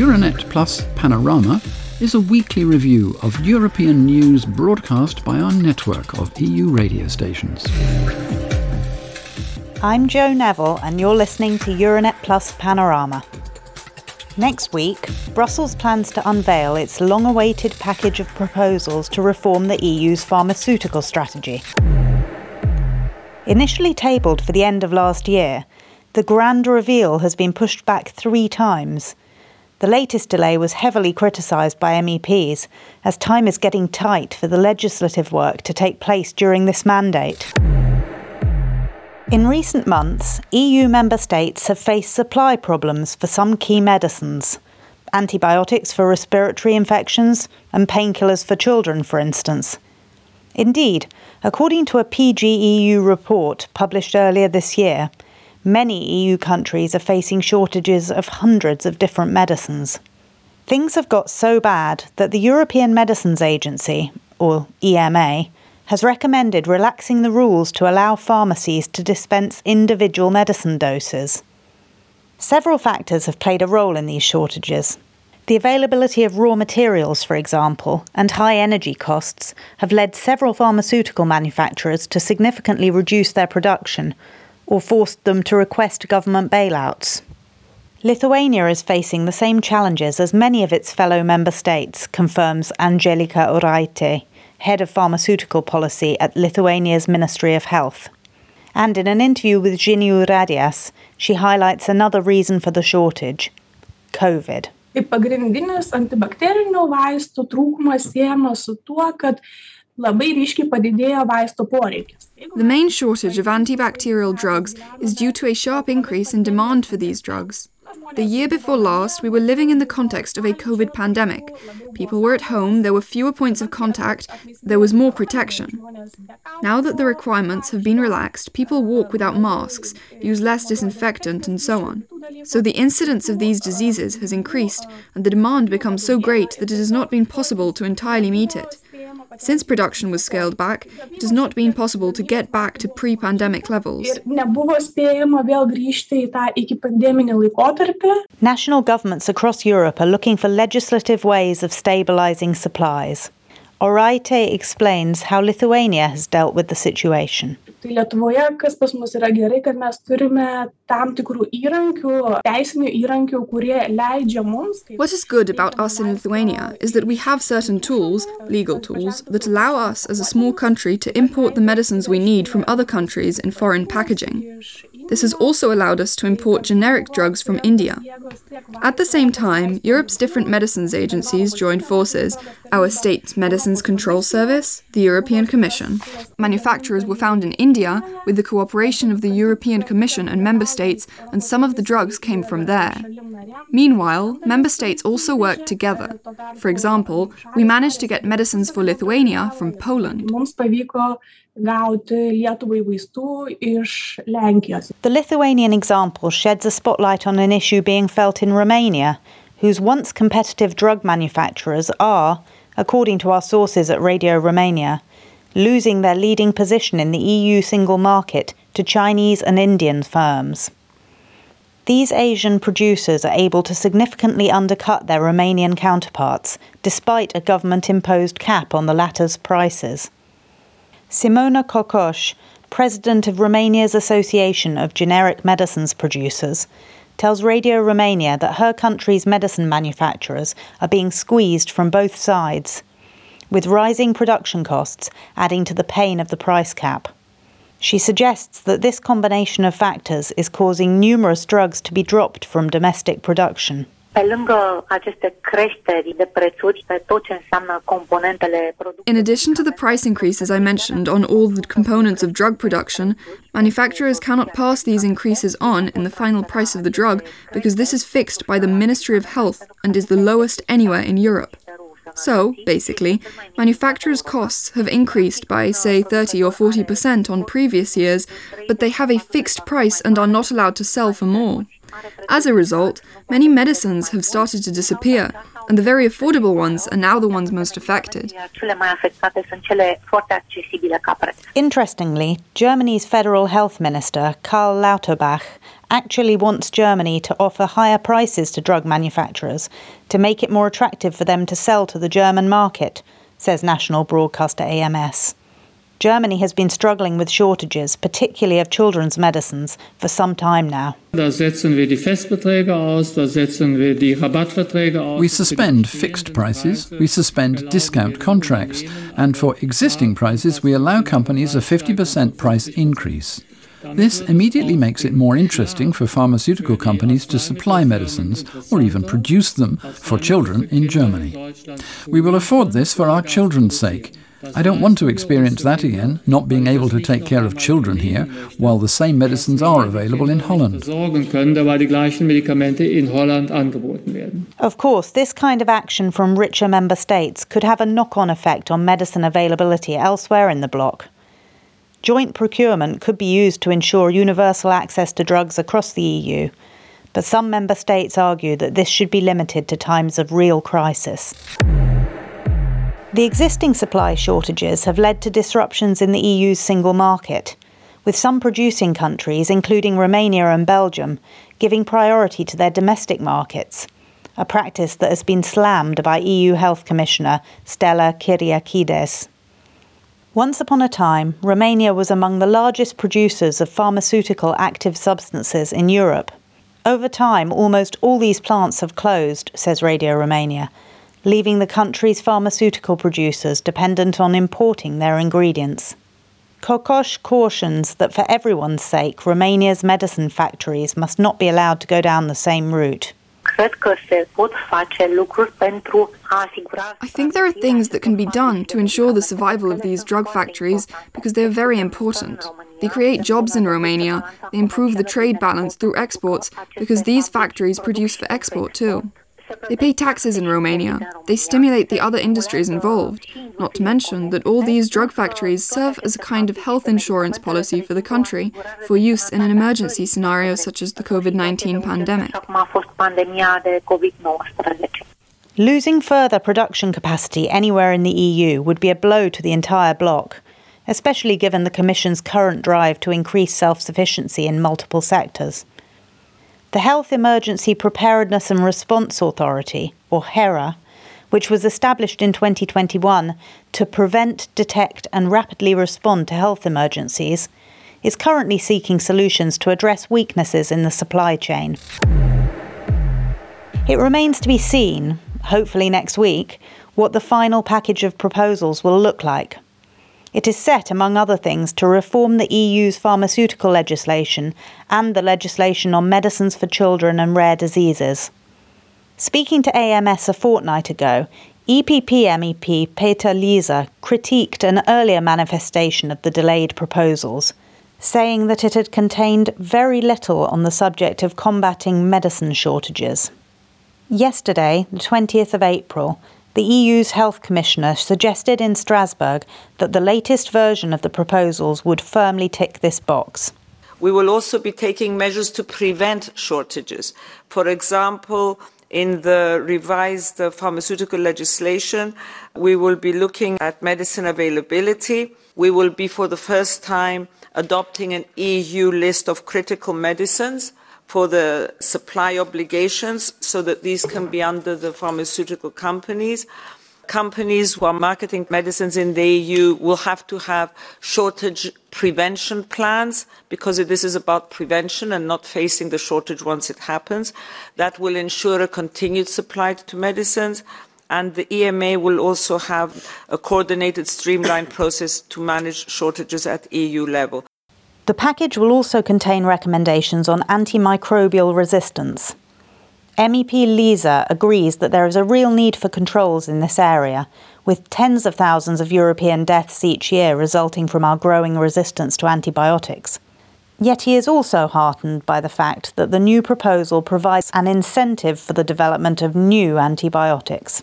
Euranet Plus Panorama is a weekly review of European news broadcast by our network of EU radio stations. I'm Joe Neville, and you're listening to Euranet Plus Panorama. Next week, Brussels plans to unveil its long awaited package of proposals to reform the EU's pharmaceutical strategy. Initially tabled for the end of last year, the grand reveal has been pushed back three times. The latest delay was heavily criticised by MEPs, as time is getting tight for the legislative work to take place during this mandate. In recent months, EU member states have faced supply problems for some key medicines. Antibiotics for respiratory infections and painkillers for children, for instance. Indeed, according to a PGEU report published earlier this year, many EU countries are facing shortages of hundreds of different medicines. Things have got so bad that the European Medicines Agency, or EMA, has recommended relaxing the rules to allow pharmacies to dispense individual medicine doses. Several factors have played a role in these shortages. The availability of raw materials, for example, and high energy costs have led several pharmaceutical manufacturers to significantly reduce their production or forced them to request government bailouts. Lithuania is facing the same challenges as many of its fellow member states, confirms Angelika Oraitė, head of pharmaceutical policy at Lithuania's Ministry of Health. And in an interview with Žinių radijas, she highlights another reason for the shortage COVID. Tai pagrindinis antibakterinio vaistų trūkumas siejamas su tuo, kad The main shortage of antibacterial drugs is due to a sharp increase in demand for these drugs. The year before last, we were living in the context of a COVID pandemic. People were at home, there were fewer points of contact, there was more protection. Now that the requirements have been relaxed, people walk without masks, use less disinfectant, and so on. So the incidence of these diseases has increased, and the demand becomes so great that it has not been possible to entirely meet it. Since production was scaled back, it has not been possible to get back to pre pandemic levels. National governments across Europe are looking for legislative ways of stabilising supplies. Oraitė explains how Lithuania has dealt with the situation. Tai Lietuvoje, kas pas mus yra gerai, kad mes turime tam tikrų įrankių, teisinių įrankių, kurie leidžia mums. What is good about us in Lithuania is that we have certain tools, legal tools, that allow us as a small country to import the medicines we need from other countries in foreign packaging. This has also allowed us to import generic drugs from India. At the same time, Europe's different medicines agencies joined forces our State Medicines Control Service, the European Commission. Manufacturers were found in India with the cooperation of the European Commission and member states, and some of the drugs came from there. Meanwhile, member states also worked together. For example, we managed to get medicines for Lithuania from Poland. The Lithuanian example sheds a spotlight on an issue being felt in Romania, whose once competitive drug manufacturers are, according to our sources at Radio Romania, losing their leading position in the EU single market to Chinese and Indian firms. These Asian producers are able to significantly undercut their Romanian counterparts, despite a government imposed cap on the latter's prices. Simona Cocoș, president of Romania's Association of Generic Medicines Producers, tells Radio Romania that her country's medicine manufacturers are being squeezed from both sides, with rising production costs adding to the pain of the price cap. She suggests that this combination of factors is causing numerous drugs to be dropped from domestic production. Pe lângă aceste creșteri de prețuri pe tot ce înseamnă componentele In addition to the price increases I mentioned on all the components of drug production, manufacturers cannot pass these increases on in the final price of the drug because this is fixed by the Ministry of Health and is the lowest anywhere in Europe. So, basically, manufacturers' costs have increased by, say, 30 or 40% on previous years, but they have a fixed price and are not allowed to sell for more. As a result, many medicines have started to disappear, and the very affordable ones are now the ones most affected. Interestingly, Germany's federal health minister, Karl Lauterbach, actually wants Germany to offer higher prices to drug manufacturers to make it more attractive for them to sell to the German market, says national broadcaster AMS. Germany has been struggling with shortages, particularly of children's medicines, for some time now. We suspend fixed prices, we suspend discount contracts, and for existing prices, we allow companies a 50% price increase. This immediately makes it more interesting for pharmaceutical companies to supply medicines or even produce them for children in Germany. We will afford this for our children's sake. I don't want to experience that again, not being able to take care of children here, while the same medicines are available in Holland. Of course, this kind of action from richer member states could have a knock on effect on medicine availability elsewhere in the bloc. Joint procurement could be used to ensure universal access to drugs across the EU, but some member states argue that this should be limited to times of real crisis. The existing supply shortages have led to disruptions in the EU's single market, with some producing countries, including Romania and Belgium, giving priority to their domestic markets, a practice that has been slammed by EU Health Commissioner Stella Kyriakides. Once upon a time, Romania was among the largest producers of pharmaceutical active substances in Europe. Over time, almost all these plants have closed, says Radio Romania, leaving the country's pharmaceutical producers dependent on importing their ingredients. Cocoș cautions that for everyone's sake, Romania's medicine factories must not be allowed to go down the same route. I think there are things that can be done to ensure the survival of these drug factories because they are very important. They create jobs in Romania, they improve the trade balance through exports because these factories produce for export too. They pay taxes in Romania. They stimulate the other industries involved. Not to mention that all these drug factories serve as a kind of health insurance policy for the country for use in an emergency scenario such as the COVID 19 pandemic. Losing further production capacity anywhere in the EU would be a blow to the entire bloc, especially given the Commission's current drive to increase self sufficiency in multiple sectors. The Health Emergency Preparedness and Response Authority, or HERA, which was established in 2021 to prevent, detect, and rapidly respond to health emergencies, is currently seeking solutions to address weaknesses in the supply chain. It remains to be seen, hopefully next week, what the final package of proposals will look like. It is set, among other things, to reform the EU's pharmaceutical legislation and the legislation on medicines for children and rare diseases. Speaking to AMS a fortnight ago, EPP MEP Peter Liese critiqued an earlier manifestation of the delayed proposals, saying that it had contained very little on the subject of combating medicine shortages. Yesterday, the 20th of April, the EU's Health Commissioner suggested in Strasbourg that the latest version of the proposals would firmly tick this box. We will also be taking measures to prevent shortages. For example, in the revised uh, pharmaceutical legislation, we will be looking at medicine availability. We will be, for the first time, adopting an EU list of critical medicines for the supply obligations so that these can be under the pharmaceutical companies. Companies who are marketing medicines in the EU will have to have shortage prevention plans because this is about prevention and not facing the shortage once it happens. That will ensure a continued supply to medicines and the EMA will also have a coordinated streamlined process to manage shortages at EU level. The package will also contain recommendations on antimicrobial resistance. MEP Liese agrees that there is a real need for controls in this area, with tens of thousands of European deaths each year resulting from our growing resistance to antibiotics. Yet he is also heartened by the fact that the new proposal provides an incentive for the development of new antibiotics.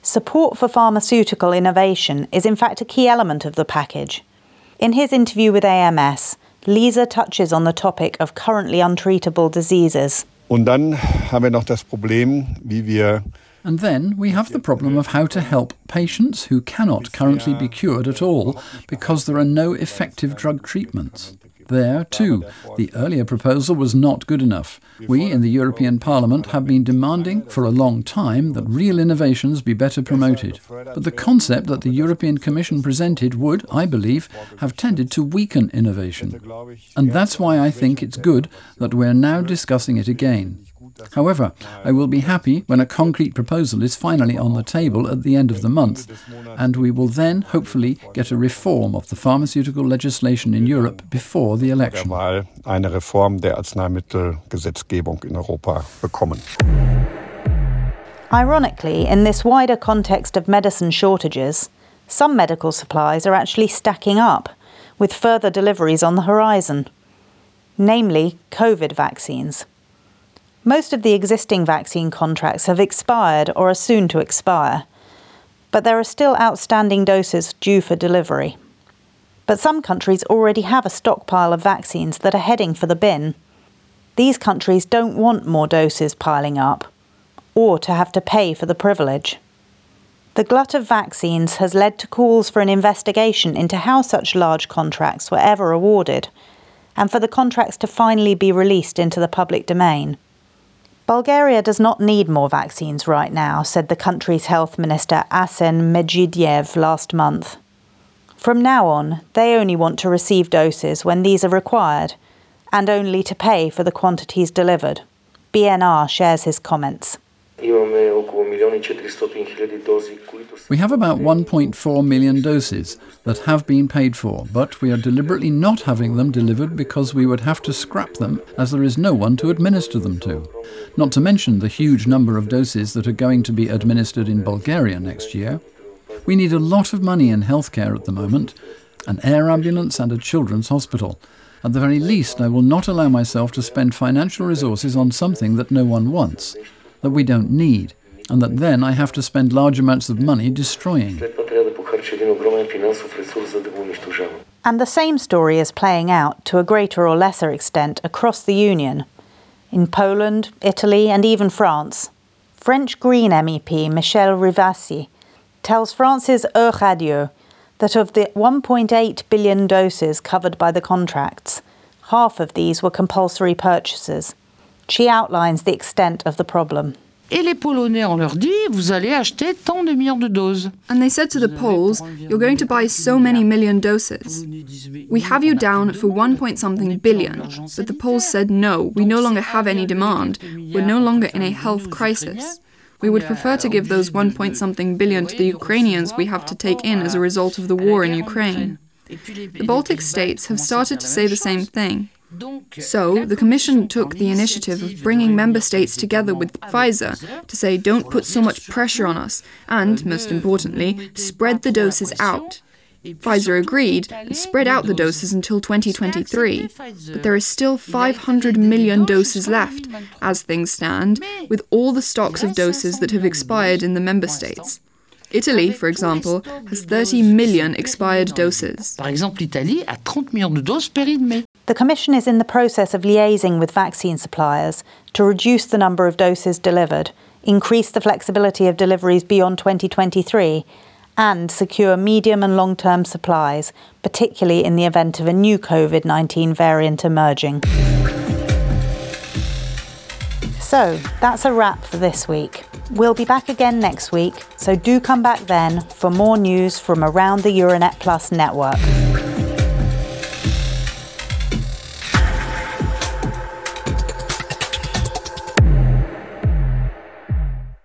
Support for pharmaceutical innovation is in fact a key element of the package. In his interview with AMS, Liese touches on the topic of currently untreatable diseases. Und dann haben wir noch das Problem, wie wir And then we have the problem of how to help patients who cannot currently be cured at all because there are no effective drug treatments. There, too, the earlier proposal was not good enough. We in the European Parliament have been demanding for a long time that real innovations be better promoted. But the concept that the European Commission presented would, I believe, have tended to weaken innovation. And that's why I think it's good that we're now discussing it again. However, I will be happy when a concrete proposal is finally on the table at the end of the month, and we will then hopefully get a reform of the pharmaceutical legislation in Europe before the election. Eine Reform der Arzneimittelgesetzgebung in Europa bekommen. Ironically, in this wider context of medicine shortages, some medical supplies are actually stacking up, with further deliveries on the horizon, namely COVID vaccines. Most of the existing vaccine contracts have expired or are soon to expire, but there are still outstanding doses due for delivery. But some countries already have a stockpile of vaccines that are heading for the bin. These countries don't want more doses piling up, or to have to pay for the privilege. The glut of vaccines has led to calls for an investigation into how such large contracts were ever awarded, and for the contracts to finally be released into the public domain. Bulgaria does not need more vaccines right now, said the country's health minister Asen Medzhidiev last month. From now on, they only want to receive doses when these are required, and only to pay for the quantities delivered. BNR shares his comments. We have about 1.4 million doses that have been paid for, but we are deliberately not having them delivered because we would have to scrap them as there is no one to administer them to. Not to mention the huge number of doses that are going to be administered in Bulgaria next year. We need a lot of money in healthcare at the moment an air ambulance and a children's hospital. At the very least, I will not allow myself to spend financial resources on something that no one wants, that we don't need and that then I have to spend large amounts of money destroying. And the same story is playing out to a greater or lesser extent across the Union. In Poland, Italy, and even France. French Green MEP Michèle Rivasi tells France's Euradio that of the 1.8 billion doses covered by the contracts, half of these were compulsory purchases. She outlines the extent of the problem. Et les Polonais, on leur dit, vous allez acheter tant de millions de doses. And they said to the Poles, you're going to buy so many million doses. We have you down for one point something billion. But the Poles said, no, we no longer have any demand. We're no longer in a health crisis. We would prefer to give those one point something billion to the Ukrainians we have to take in as a result of the war in Ukraine. The Baltic states have started to say the same thing. So, the Commission took the initiative of bringing member states together with Pfizer to say don't put so much pressure on us, and, most importantly, spread the doses out. Pfizer agreed and spread out the doses until 2023, but there are still 500 million doses left, as things stand, with all the stocks of doses that have expired in the member states. Italy, for example, has 30 million expired doses. Par exemple, l'Italie a 30 millions de doses périmées. The Commission is in the process of liaising with vaccine suppliers to reduce the number of doses delivered, increase the flexibility of deliveries beyond 2023, and secure medium and long term supplies, particularly in the event of a new COVID 19 variant emerging. So, that's a wrap for this week. We'll be back again next week, so do come back then for more news from around the Euranet Plus network.